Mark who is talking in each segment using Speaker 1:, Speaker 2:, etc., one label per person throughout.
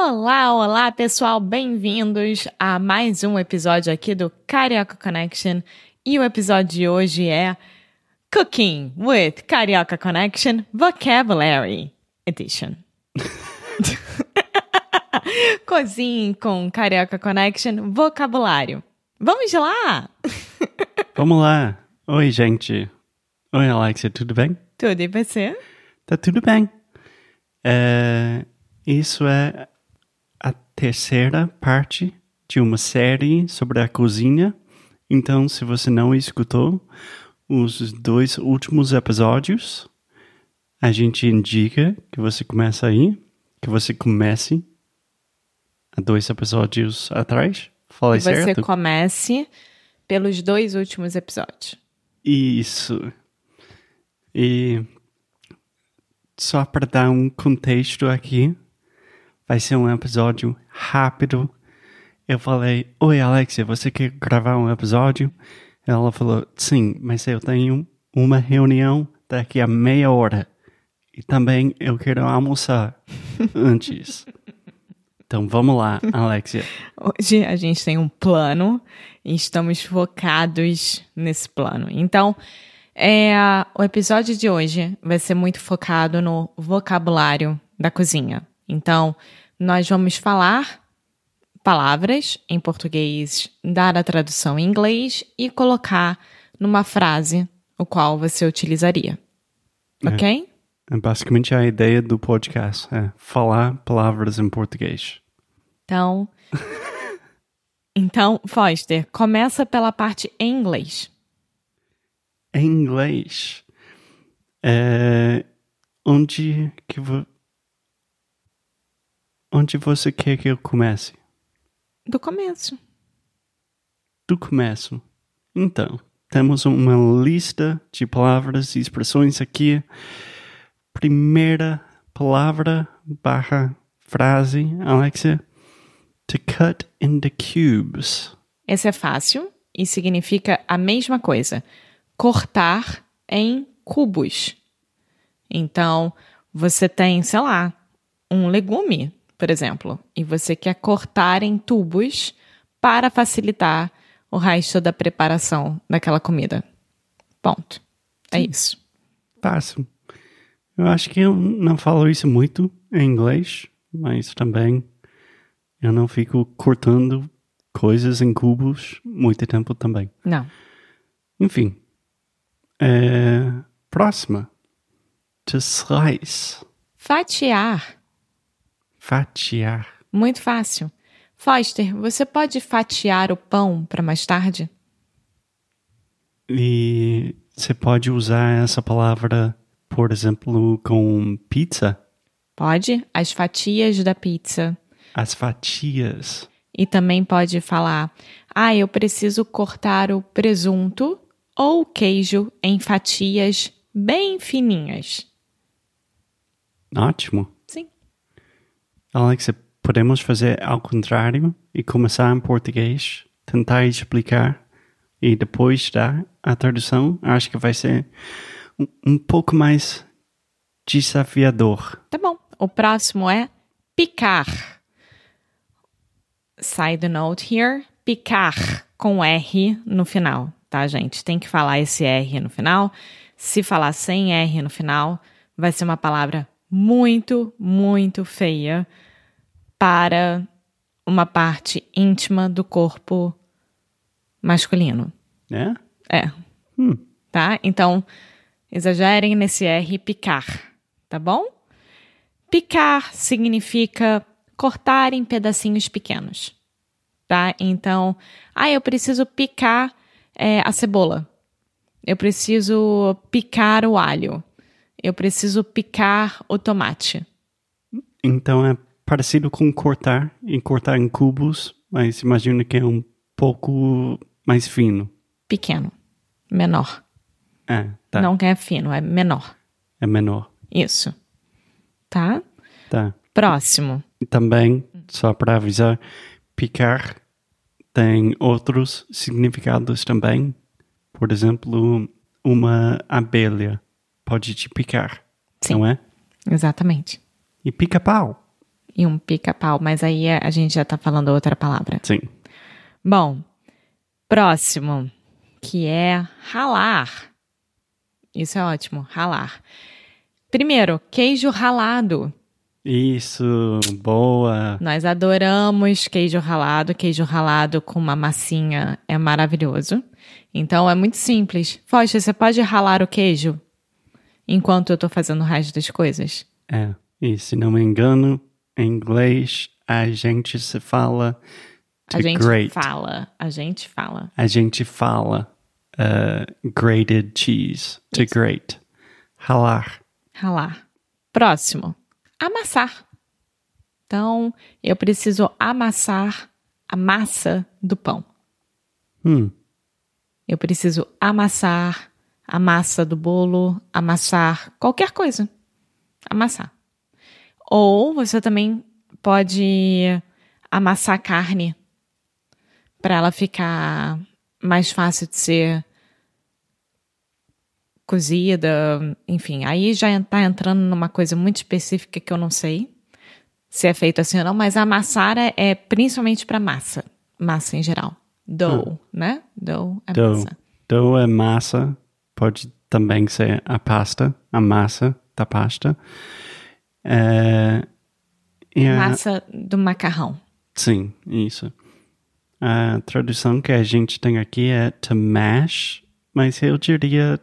Speaker 1: Olá, olá, pessoal, bem-vindos a mais um episódio aqui do Carioca Connection. E o episódio de hoje é Cooking with Carioca Connection Vocabulary Edition. Cozinhe com Carioca Connection Vocabulário. Vamos lá?
Speaker 2: Vamos lá. Oi, gente. Oi, Alexia, tudo bem?
Speaker 1: Tudo e você?
Speaker 2: Tá tudo bem. É, isso é a terceira parte de uma série sobre a cozinha. Então, se você não escutou os dois últimos episódios, a gente indica que você comece aí, que você comece a dois episódios atrás. Falei
Speaker 1: que você
Speaker 2: certo?
Speaker 1: comece pelos dois últimos episódios.
Speaker 2: Isso. E só para dar um contexto aqui, vai ser um episódio rápido. Eu falei: Oi, Alexia, você quer gravar um episódio? Ela falou: Sim, mas eu tenho uma reunião daqui a meia hora. E também eu quero almoçar antes. Então vamos lá, Alexia.
Speaker 1: Hoje a gente tem um plano e estamos focados nesse plano. Então, é, o episódio de hoje vai ser muito focado no vocabulário da cozinha. Então, nós vamos falar palavras em português, dar a tradução em inglês e colocar numa frase o qual você utilizaria. Ok?
Speaker 2: É basicamente a ideia do podcast, é falar palavras em português.
Speaker 1: Então, então, Foster, começa pela parte em inglês.
Speaker 2: Em inglês, é, onde que vo, onde você quer que eu comece?
Speaker 1: Do começo.
Speaker 2: Do começo. Então, temos uma lista de palavras e expressões aqui. Primeira palavra barra frase, Alexia. To cut into cubes.
Speaker 1: Esse é fácil e significa a mesma coisa. Cortar em cubos. Então, você tem, sei lá, um legume, por exemplo, e você quer cortar em tubos para facilitar o resto da preparação daquela comida. Ponto. É isso.
Speaker 2: Fácil. Eu acho que eu não falo isso muito em inglês, mas também eu não fico cortando coisas em cubos muito tempo também.
Speaker 1: Não.
Speaker 2: Enfim. É... Próxima. To slice.
Speaker 1: Fatiar.
Speaker 2: Fatiar.
Speaker 1: Muito fácil. Foster, você pode fatiar o pão para mais tarde?
Speaker 2: E você pode usar essa palavra, por exemplo, com pizza?
Speaker 1: Pode. As fatias da pizza.
Speaker 2: As fatias.
Speaker 1: E também pode falar: ah, eu preciso cortar o presunto ou o queijo em fatias bem fininhas.
Speaker 2: Ótimo. Alexa, podemos fazer ao contrário e começar em português, tentar explicar e depois dar a tradução? Acho que vai ser um, um pouco mais desafiador.
Speaker 1: Tá bom. O próximo é picar. Side note here: picar com R no final, tá, gente? Tem que falar esse R no final. Se falar sem R no final, vai ser uma palavra muito, muito feia para uma parte íntima do corpo masculino.
Speaker 2: É?
Speaker 1: É.
Speaker 2: Hum.
Speaker 1: Tá? Então, exagerem nesse R, picar, tá bom? Picar significa cortar em pedacinhos pequenos, tá? Então, ah, eu preciso picar é, a cebola. Eu preciso picar o alho. Eu preciso picar o tomate.
Speaker 2: Então é parecido com cortar e cortar em cubos, mas imagino que é um pouco mais fino.
Speaker 1: Pequeno. Menor.
Speaker 2: É, tá.
Speaker 1: Não é fino, é menor.
Speaker 2: É menor.
Speaker 1: Isso. Tá?
Speaker 2: Tá.
Speaker 1: Próximo.
Speaker 2: Também, só para avisar, picar tem outros significados também. Por exemplo, uma abelha pode te picar,
Speaker 1: Sim.
Speaker 2: não é?
Speaker 1: Exatamente.
Speaker 2: E pica-pau.
Speaker 1: E um pica-pau, mas aí a gente já tá falando outra palavra.
Speaker 2: Sim.
Speaker 1: Bom, próximo, que é ralar. Isso é ótimo, ralar. Primeiro, queijo ralado.
Speaker 2: Isso, boa.
Speaker 1: Nós adoramos queijo ralado. Queijo ralado com uma massinha é maravilhoso. Então é muito simples. Focha, você pode ralar o queijo enquanto eu tô fazendo o resto das coisas?
Speaker 2: É. E se não me engano, em inglês a gente se fala to
Speaker 1: a gente
Speaker 2: grate.
Speaker 1: fala, a gente fala.
Speaker 2: A gente fala uh, grated cheese. To
Speaker 1: Isso.
Speaker 2: grate. Ralar.
Speaker 1: Ralar. Próximo, amassar. Então, eu preciso amassar a massa do pão.
Speaker 2: Hum.
Speaker 1: Eu preciso amassar a massa do bolo, amassar qualquer coisa. Amassar. Ou você também pode amassar carne para ela ficar mais fácil de ser cozida, enfim. Aí já tá entrando numa coisa muito específica que eu não sei se é feito assim ou não, mas amassar é, é principalmente para massa, massa em geral. Dough, né? Dough é
Speaker 2: Dough.
Speaker 1: massa.
Speaker 2: Dough é massa. Pode também ser a pasta. A massa da pasta. É, a-
Speaker 1: Massa do macarrão.
Speaker 2: Sim, isso. A tradução que a gente tem aqui é to mash, mas eu diria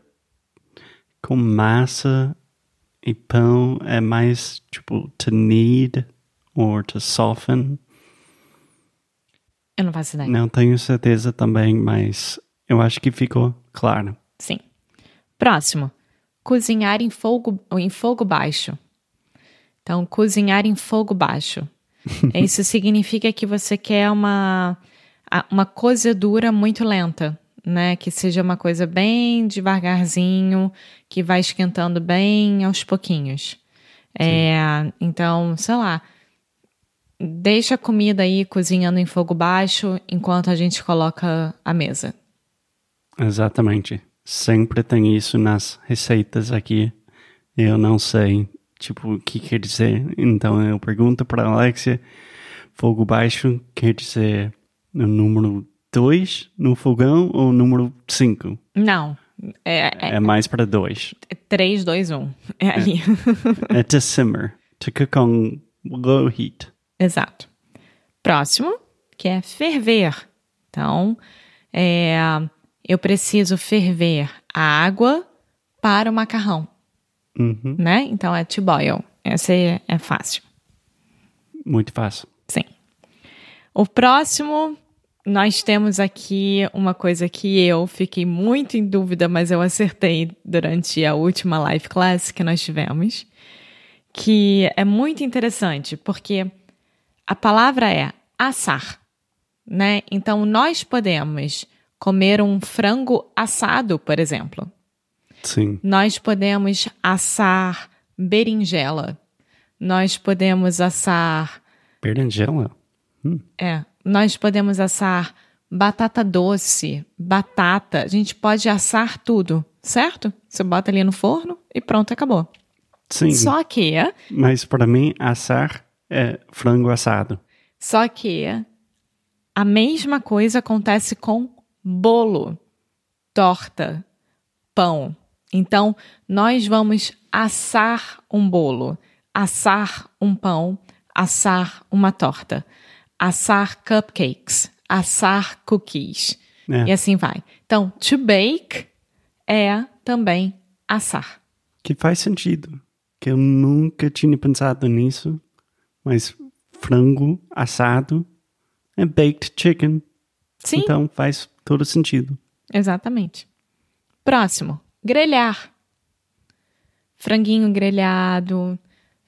Speaker 2: com massa e pão é mais tipo to knead or to soften.
Speaker 1: Eu não faço ideia.
Speaker 2: Não tenho certeza também, mas eu acho que ficou claro.
Speaker 1: Sim. Próximo. Cozinhar em fogo, em fogo baixo. Então, cozinhar em fogo baixo. Isso significa que você quer uma, uma cozedura muito lenta, né? Que seja uma coisa bem devagarzinho, que vai esquentando bem aos pouquinhos. É, então, sei lá, deixa a comida aí cozinhando em fogo baixo enquanto a gente coloca a mesa.
Speaker 2: Exatamente. Sempre tem isso nas receitas aqui. Eu não sei, tipo, o que quer dizer. Então eu pergunto para Alexia, fogo baixo quer dizer o número 2 no fogão ou o número 5?
Speaker 1: Não, é, é,
Speaker 2: É mais para 2.
Speaker 1: 3, 2, 1. É aí.
Speaker 2: É to simmer, to cook on low heat.
Speaker 1: Exato. Próximo, que é ferver. Então, é, eu preciso ferver a água para o macarrão,
Speaker 2: Uhum.
Speaker 1: né? Então é to boil. Essa é, é fácil.
Speaker 2: Muito fácil.
Speaker 1: Sim. O próximo, nós temos aqui uma coisa que eu fiquei muito em dúvida, mas eu acertei durante a última live class que nós tivemos, que é muito interessante, porque a palavra é assar, né? Então nós podemos comer um frango assado, por exemplo.
Speaker 2: Sim.
Speaker 1: Nós podemos assar berinjela. Nós podemos assar
Speaker 2: Berinjela.
Speaker 1: é, nós podemos assar batata doce, batata. A gente pode assar tudo, certo? Você bota ali no forno e pronto, acabou.
Speaker 2: Sim.
Speaker 1: Só que,
Speaker 2: Mas para mim, assar é frango assado.
Speaker 1: só que a mesma coisa acontece com bolo, torta, pão. Então, nós vamos assar um bolo, assar um pão, assar uma torta, assar cupcakes, assar cookies.
Speaker 2: É.
Speaker 1: E assim vai. Então, to bake é também assar.
Speaker 2: Que faz sentido. Que eu nunca tinha pensado nisso. Mas frango assado é baked chicken.
Speaker 1: Sim,
Speaker 2: Então faz todo sentido.
Speaker 1: exatamente. Próximo, grelhar. Franguinho grelhado,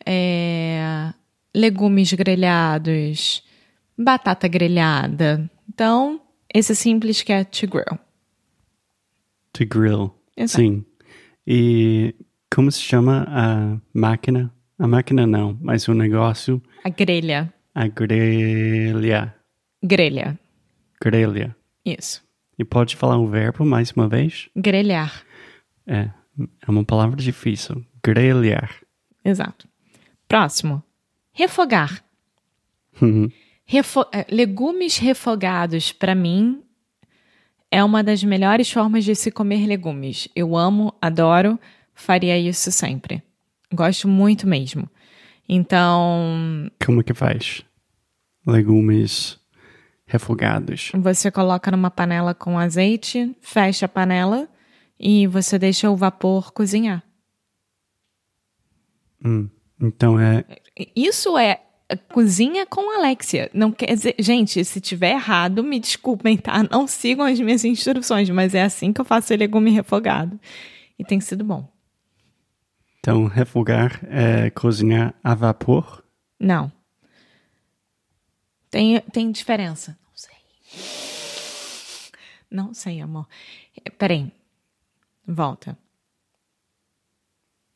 Speaker 1: é, legumes grelhados, batata grelhada. Então, esse simples que é to grill.
Speaker 2: To grill.
Speaker 1: Exato.
Speaker 2: Sim. E como se chama a máquina? A máquina não, mas o negócio,
Speaker 1: A grelha.
Speaker 2: a grelha.
Speaker 1: Grelha.
Speaker 2: Grelha.
Speaker 1: Isso.
Speaker 2: E pode falar o verbo mais uma vez?
Speaker 1: Grelhar.
Speaker 2: É, é uma palavra difícil. Grelhar.
Speaker 1: Exato. Próximo. Refogar.
Speaker 2: Uhum.
Speaker 1: Refo- eh, legumes refogados, para mim, é uma das melhores formas de se comer legumes. Eu amo, adoro, faria isso sempre. Gosto muito mesmo. Então,
Speaker 2: Como que faz? Legumes refogados.
Speaker 1: você coloca numa panela com azeite, fecha a panela e você deixa o vapor cozinhar.
Speaker 2: Hum. Então é
Speaker 1: Isso é cozinha com Alexia. Não quer dizer, gente, se tiver errado, me desculpem, tá? Não sigam as minhas instruções, mas é assim que eu faço legume refogado. E tem sido bom.
Speaker 2: Então, refogar é cozinhar a vapor.
Speaker 1: Não. Tem, tem diferença. Não sei. Não sei, amor. Peraí. Volta.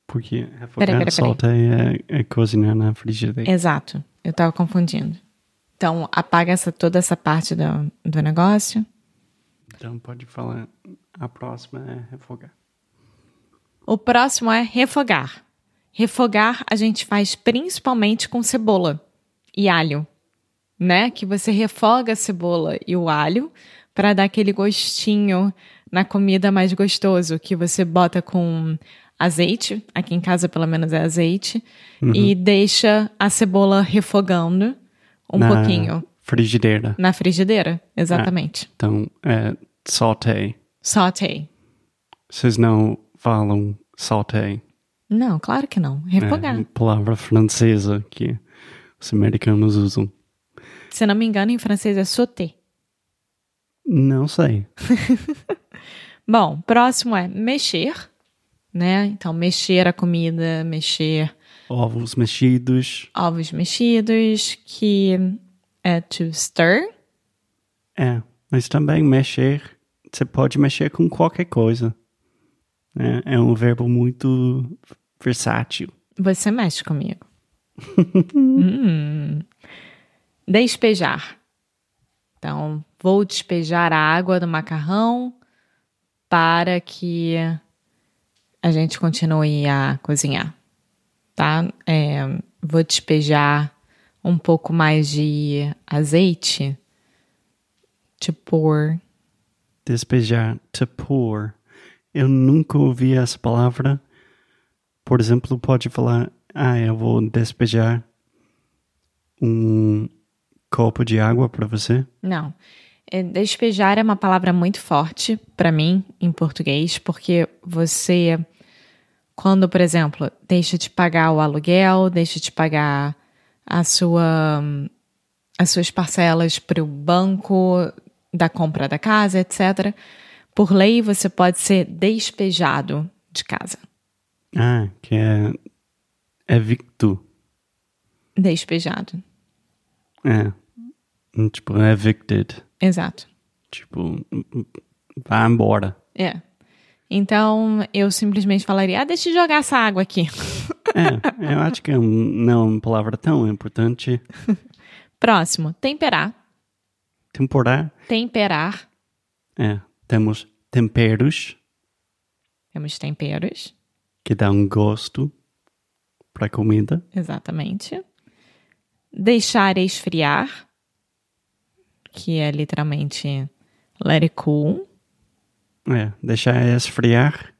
Speaker 2: Porque refogar
Speaker 1: Peraí,
Speaker 2: solta é, é cozinhar na frigideira.
Speaker 1: Exato. Eu tava confundindo. Então, apaga essa, toda essa parte do, do negócio.
Speaker 2: Então pode falar. A próxima é refogar.
Speaker 1: O próximo é refogar. Refogar a gente faz principalmente com cebola e alho, né? Que você refoga a cebola e o alho para dar aquele gostinho na comida mais gostoso, que você bota com azeite, aqui em casa pelo menos é azeite, e deixa a cebola refogando um
Speaker 2: na
Speaker 1: pouquinho
Speaker 2: Frigideira.
Speaker 1: na frigideira, exatamente.
Speaker 2: Então é sauté.
Speaker 1: Sauté.
Speaker 2: Vocês não falam sauté.
Speaker 1: Não, claro que não. Refogar.
Speaker 2: É uma palavra francesa que os americanos usam.
Speaker 1: Se não me engano, em francês é sauté.
Speaker 2: Não sei.
Speaker 1: Bom, próximo é mexer, né? Então, mexer a comida, mexer
Speaker 2: Ovos mexidos.
Speaker 1: ovos mexidos, que é to stir.
Speaker 2: É, mas também mexer, você pode mexer com qualquer coisa. É, é um verbo muito versátil.
Speaker 1: Você mexe comigo. Hum. Despejar. Então, vou despejar a água do macarrão para que a gente continue a cozinhar, tá? É, vou despejar um pouco mais de azeite, to pour.
Speaker 2: Despejar, to pour. Eu nunca ouvi essa palavra. Por exemplo, pode falar, ah, eu vou despejar um copo de água para você.
Speaker 1: Não. É, Despejar é uma palavra muito forte para mim em português, porque você, quando, por exemplo, deixa de pagar o aluguel, deixa de pagar a sua, as suas parcelas para o banco da compra da casa, etc. Por lei, você pode ser despejado de casa.
Speaker 2: Ah, que é evicto.
Speaker 1: Despejado.
Speaker 2: É. Tipo, evicted.
Speaker 1: Exato.
Speaker 2: Tipo, vá embora.
Speaker 1: É. Então, eu simplesmente falaria: ah, deixa eu jogar essa água aqui.
Speaker 2: É, eu acho que é não é uma palavra tão importante.
Speaker 1: Próximo, temperar.
Speaker 2: Temporar.
Speaker 1: Temperar.
Speaker 2: É, temos temperos,
Speaker 1: Temos temperos,
Speaker 2: que dá um gosto para a comida.
Speaker 1: exatamente. Deixar esfriar, que é literalmente let it cool.
Speaker 2: É, deixar esfriar.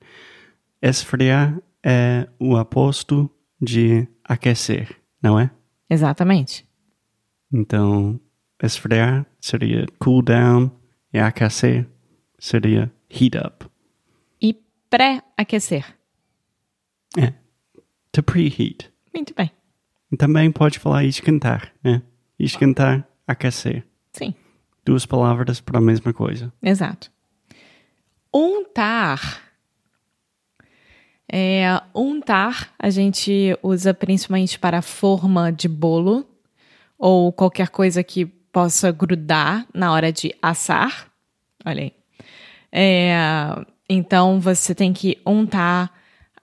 Speaker 2: Esfriar é o oposto de aquecer, não é?
Speaker 1: Exatamente.
Speaker 2: Então, esfriar seria cool down e aquecer seria heat up.
Speaker 1: E pré-aquecer.
Speaker 2: É. To preheat.
Speaker 1: Muito bem.
Speaker 2: Também pode falar esquentar, né? Esquentar, aquecer.
Speaker 1: Sim,
Speaker 2: Duas palavras para a mesma coisa.
Speaker 1: exato. Untar. É, untar a gente usa principalmente para forma de bolo ou qualquer coisa que possa grudar na hora de assar. Olha aí. É, então você tem que untar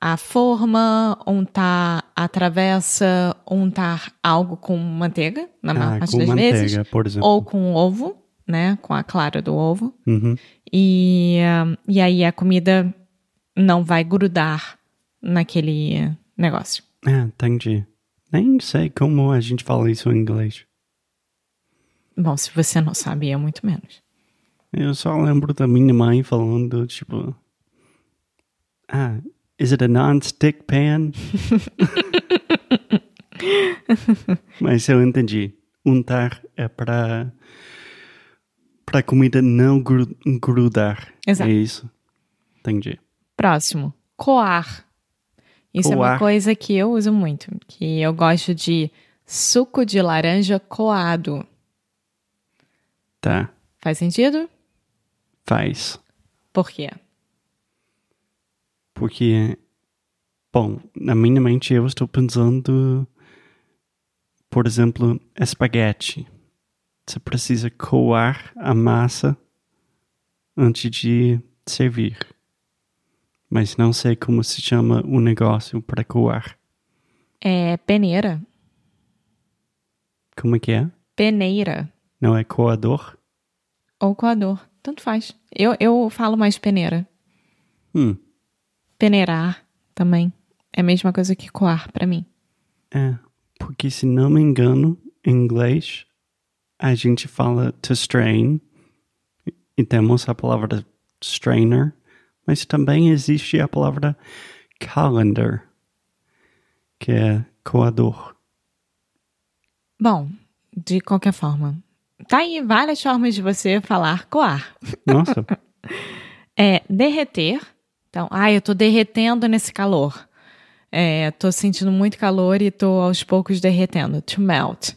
Speaker 1: a forma, untar a travessa, untar algo com manteiga, na maior
Speaker 2: Ah,
Speaker 1: parte das
Speaker 2: manteiga,
Speaker 1: vezes.
Speaker 2: por exemplo.
Speaker 1: Ou com ovo, né? Com a clara do ovo.
Speaker 2: Uhum.
Speaker 1: E, ah, e aí a comida não vai grudar naquele negócio.
Speaker 2: É, entendi. Nem sei como a gente fala isso em inglês.
Speaker 1: Bom, se você não sabe, eu muito menos.
Speaker 2: Eu só lembro da minha mãe falando, tipo... Ah, is it a non-stick pan? Mas eu entendi. Untar é para... Para a comida não gru- grudar.
Speaker 1: Exato.
Speaker 2: É isso. Entendi.
Speaker 1: Próximo, coar. Isso é uma
Speaker 2: Coar.
Speaker 1: coisa que eu uso muito, que eu gosto de suco de laranja coado.
Speaker 2: Tá.
Speaker 1: Faz sentido?
Speaker 2: Faz.
Speaker 1: Por quê?
Speaker 2: Porque, bom, na minha mente eu estou pensando, por exemplo, espaguete. Você precisa coar a massa antes de servir. Mas não sei como se chama o negócio para coar.
Speaker 1: É peneira.
Speaker 2: Como é que é?
Speaker 1: Peneira.
Speaker 2: Não é coador?
Speaker 1: Ou coador. Tanto faz. Eu, eu falo mais peneira.
Speaker 2: Hum,
Speaker 1: Peneirar também. É a mesma coisa que coar pra mim.
Speaker 2: é. Porque se não me engano, em inglês, a gente fala to strain. E temos a palavra strainer. Mas também existe a palavra calendar, que é coador.
Speaker 1: Bom, de qualquer forma. Tá aí várias formas de você falar coar.
Speaker 2: Nossa,
Speaker 1: É derreter. Então, ai, eu tô derretendo nesse calor. É, tô sentindo muito calor e tô aos poucos derretendo. To melt.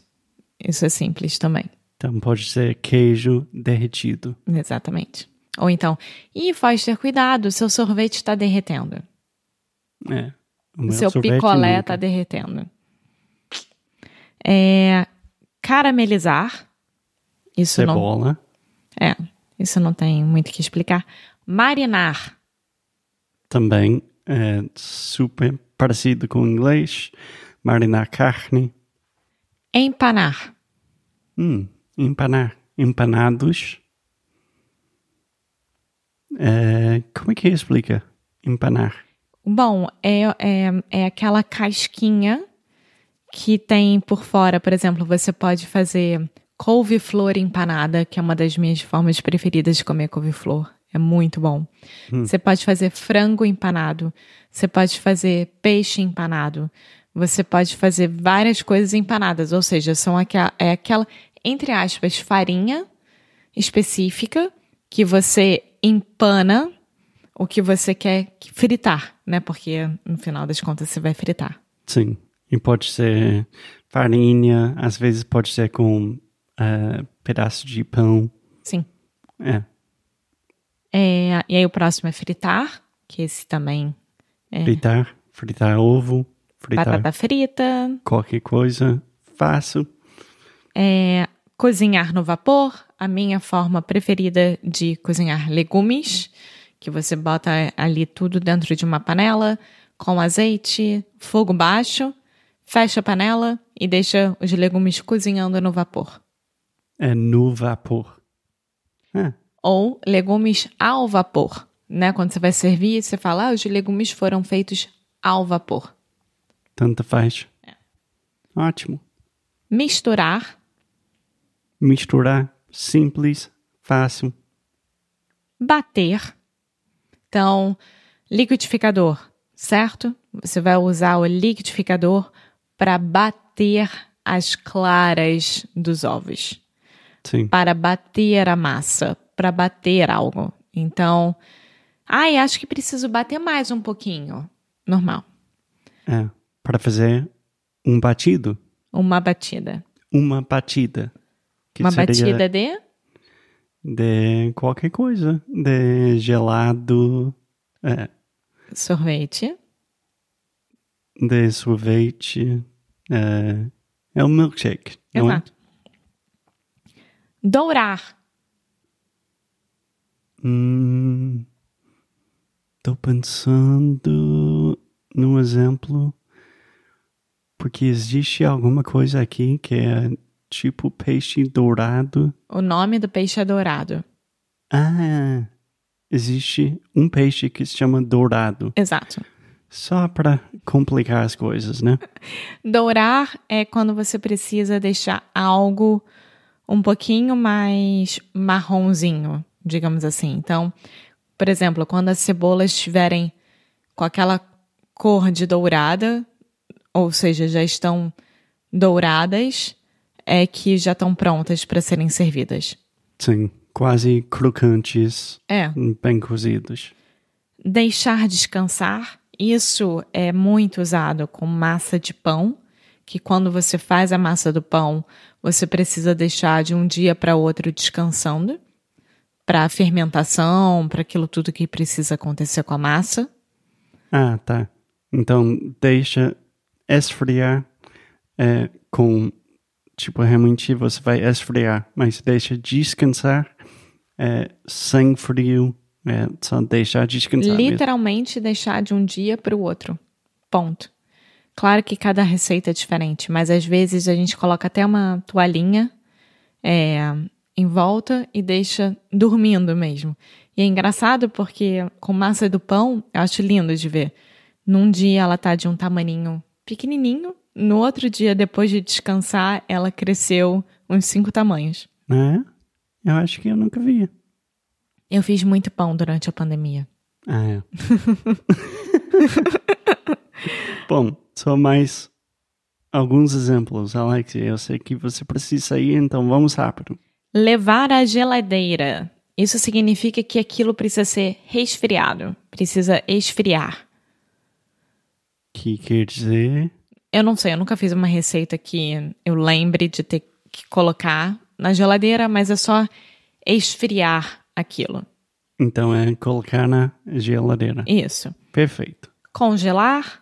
Speaker 1: Isso é simples também.
Speaker 2: então pode ser queijo derretido.
Speaker 1: Exatamente. Ou então, ih, Foster, cuidado, seu sorvete está derretendo.
Speaker 2: É. O
Speaker 1: seu picolé está derretendo. É, caramelizar. Isso não,
Speaker 2: Cebola.
Speaker 1: é, isso não tem muito o que explicar. Marinar.
Speaker 2: Também é super parecido com o inglês. Marinar carne.
Speaker 1: Empanar.
Speaker 2: Hum, empanar. Empanados. É, como é que explica? Empanar.
Speaker 1: Bom, é, é, é aquela casquinha que tem por fora, por exemplo, você pode fazer couve-flor empanada, que é uma das minhas formas preferidas de comer couve-flor. É muito bom. Você pode fazer frango empanado. Você pode fazer peixe empanado. Você pode fazer várias coisas empanadas. Ou seja, são aquela, é aquela, entre aspas, farinha específica que você empana o que você quer fritar, né? Porque no final das contas você vai fritar.
Speaker 2: Sim. E pode ser farinha, às vezes pode ser com eh, pedaço de pão.
Speaker 1: Sim.
Speaker 2: É.
Speaker 1: É, e aí o próximo é fritar, que esse também
Speaker 2: Fritar, fritar ovo, fritar
Speaker 1: batata frita,
Speaker 2: qualquer coisa. Faço.
Speaker 1: é, cozinhar no vapor, a minha forma preferida de cozinhar legumes, que você bota ali tudo dentro de uma panela com azeite, fogo baixo, fecha a panela e deixa os legumes cozinhando no vapor.
Speaker 2: É no vapor. É.
Speaker 1: ou legumes ao vapor, né? Quando você vai servir, você fala, ah, os legumes foram feitos ao vapor.
Speaker 2: Tanto faz. Ótimo.
Speaker 1: Misturar,
Speaker 2: Misturar, simples, fácil.
Speaker 1: bater. Então, liquidificador, certo? Você vai usar o liquidificador para bater as claras dos ovos.
Speaker 2: Sim.
Speaker 1: para bater a massa, para bater algo. Então, ai, acho que preciso bater mais um pouquinho. Normal.
Speaker 2: É, para fazer um batido.
Speaker 1: Uma batida.
Speaker 2: Uma batida. que
Speaker 1: Uma batida de
Speaker 2: De qualquer coisa. De gelado. É,
Speaker 1: sorvete.
Speaker 2: de sorvete. É, é um milkshake. É?
Speaker 1: Exato. Dourar.
Speaker 2: Hum, tô pensando num exemplo. Porque existe alguma coisa aqui que é tipo peixe dourado.
Speaker 1: O nome do peixe é dourado.
Speaker 2: Ah, existe um peixe que se chama dourado.
Speaker 1: Exato.
Speaker 2: Só para complicar as coisas, né?
Speaker 1: Dourar é quando você precisa deixar algo um pouquinho mais marronzinho, digamos assim. Então, por exemplo, quando as cebolas estiverem com aquela cor de dourada, ou seja, já estão douradas, é que já estão prontas para serem servidas.
Speaker 2: Sim, quase crocantes,
Speaker 1: É.
Speaker 2: bem cozidos.
Speaker 1: Deixar descansar, isso é muito usado com massa de pão, que quando você faz a massa do pão, você precisa deixar de um dia para outro descansando, para a fermentação, para aquilo tudo que precisa acontecer com a massa.
Speaker 2: Ah, tá. Então, deixa esfriar é, com. Tipo, realmente você vai esfriar, mas deixa descansar é, sem frio. É, só deixar descansar. mesmo.
Speaker 1: Literalmente deixar de um dia para o outro. Ponto. Claro que cada receita é diferente, mas às vezes a gente coloca até uma toalhinha é, em volta e deixa dormindo mesmo. E é engraçado porque com massa do pão, eu acho lindo de ver. Num dia ela tá de um tamaninho pequenininho, no outro dia, depois de descansar, ela cresceu uns cinco tamanhos.
Speaker 2: É? Eu acho que eu nunca vi.
Speaker 1: Eu fiz muito pão durante a pandemia.
Speaker 2: Ah, é. Bom, só mais alguns exemplos, Alexia. Eu sei que você precisa sair, então vamos rápido.
Speaker 1: Levar à geladeira. Isso significa que aquilo precisa ser resfriado, precisa esfriar.
Speaker 2: Que quer dizer.
Speaker 1: Eu não sei, eu nunca fiz uma receita que eu lembre de ter que colocar na geladeira, mas é só esfriar aquilo.
Speaker 2: Então é colocar na geladeira.
Speaker 1: Isso.
Speaker 2: Perfeito.
Speaker 1: Congelar.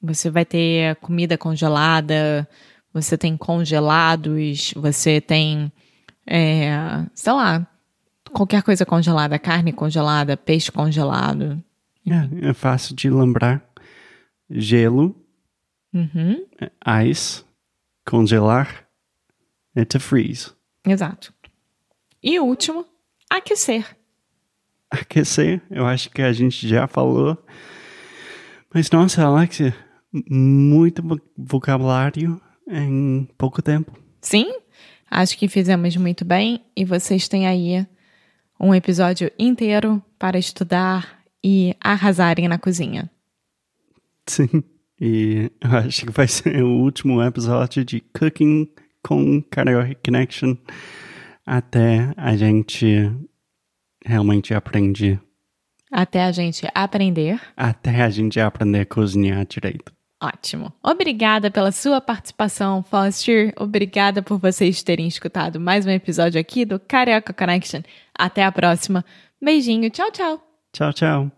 Speaker 1: Você vai ter comida congelada, você tem congelados, você tem, é, sei lá, qualquer coisa congelada, carne congelada, peixe congelado.
Speaker 2: É, é fácil de lembrar. Gelo,
Speaker 1: Uhum,
Speaker 2: ice, congelar, é to freeze.
Speaker 1: exato. E o último, aquecer.
Speaker 2: Aquecer, eu acho que a gente já falou. Mas nossa, Alexia, muito vo- vocabulário em pouco tempo.
Speaker 1: Sim, acho que fizemos muito bem e vocês têm aí um episódio inteiro para estudar e arrasarem na cozinha.
Speaker 2: Sim. E eu acho que vai ser o último episódio de Cooking com Karaoke Connection até a gente realmente aprender.
Speaker 1: Até a gente aprender.
Speaker 2: Até a gente aprender a cozinhar direito.
Speaker 1: Ótimo. Obrigada pela sua participação, Foster. Obrigada por vocês terem escutado mais um episódio aqui do Carioca Connection. Até a próxima. Beijinho. Tchau, tchau.
Speaker 2: Tchau, tchau.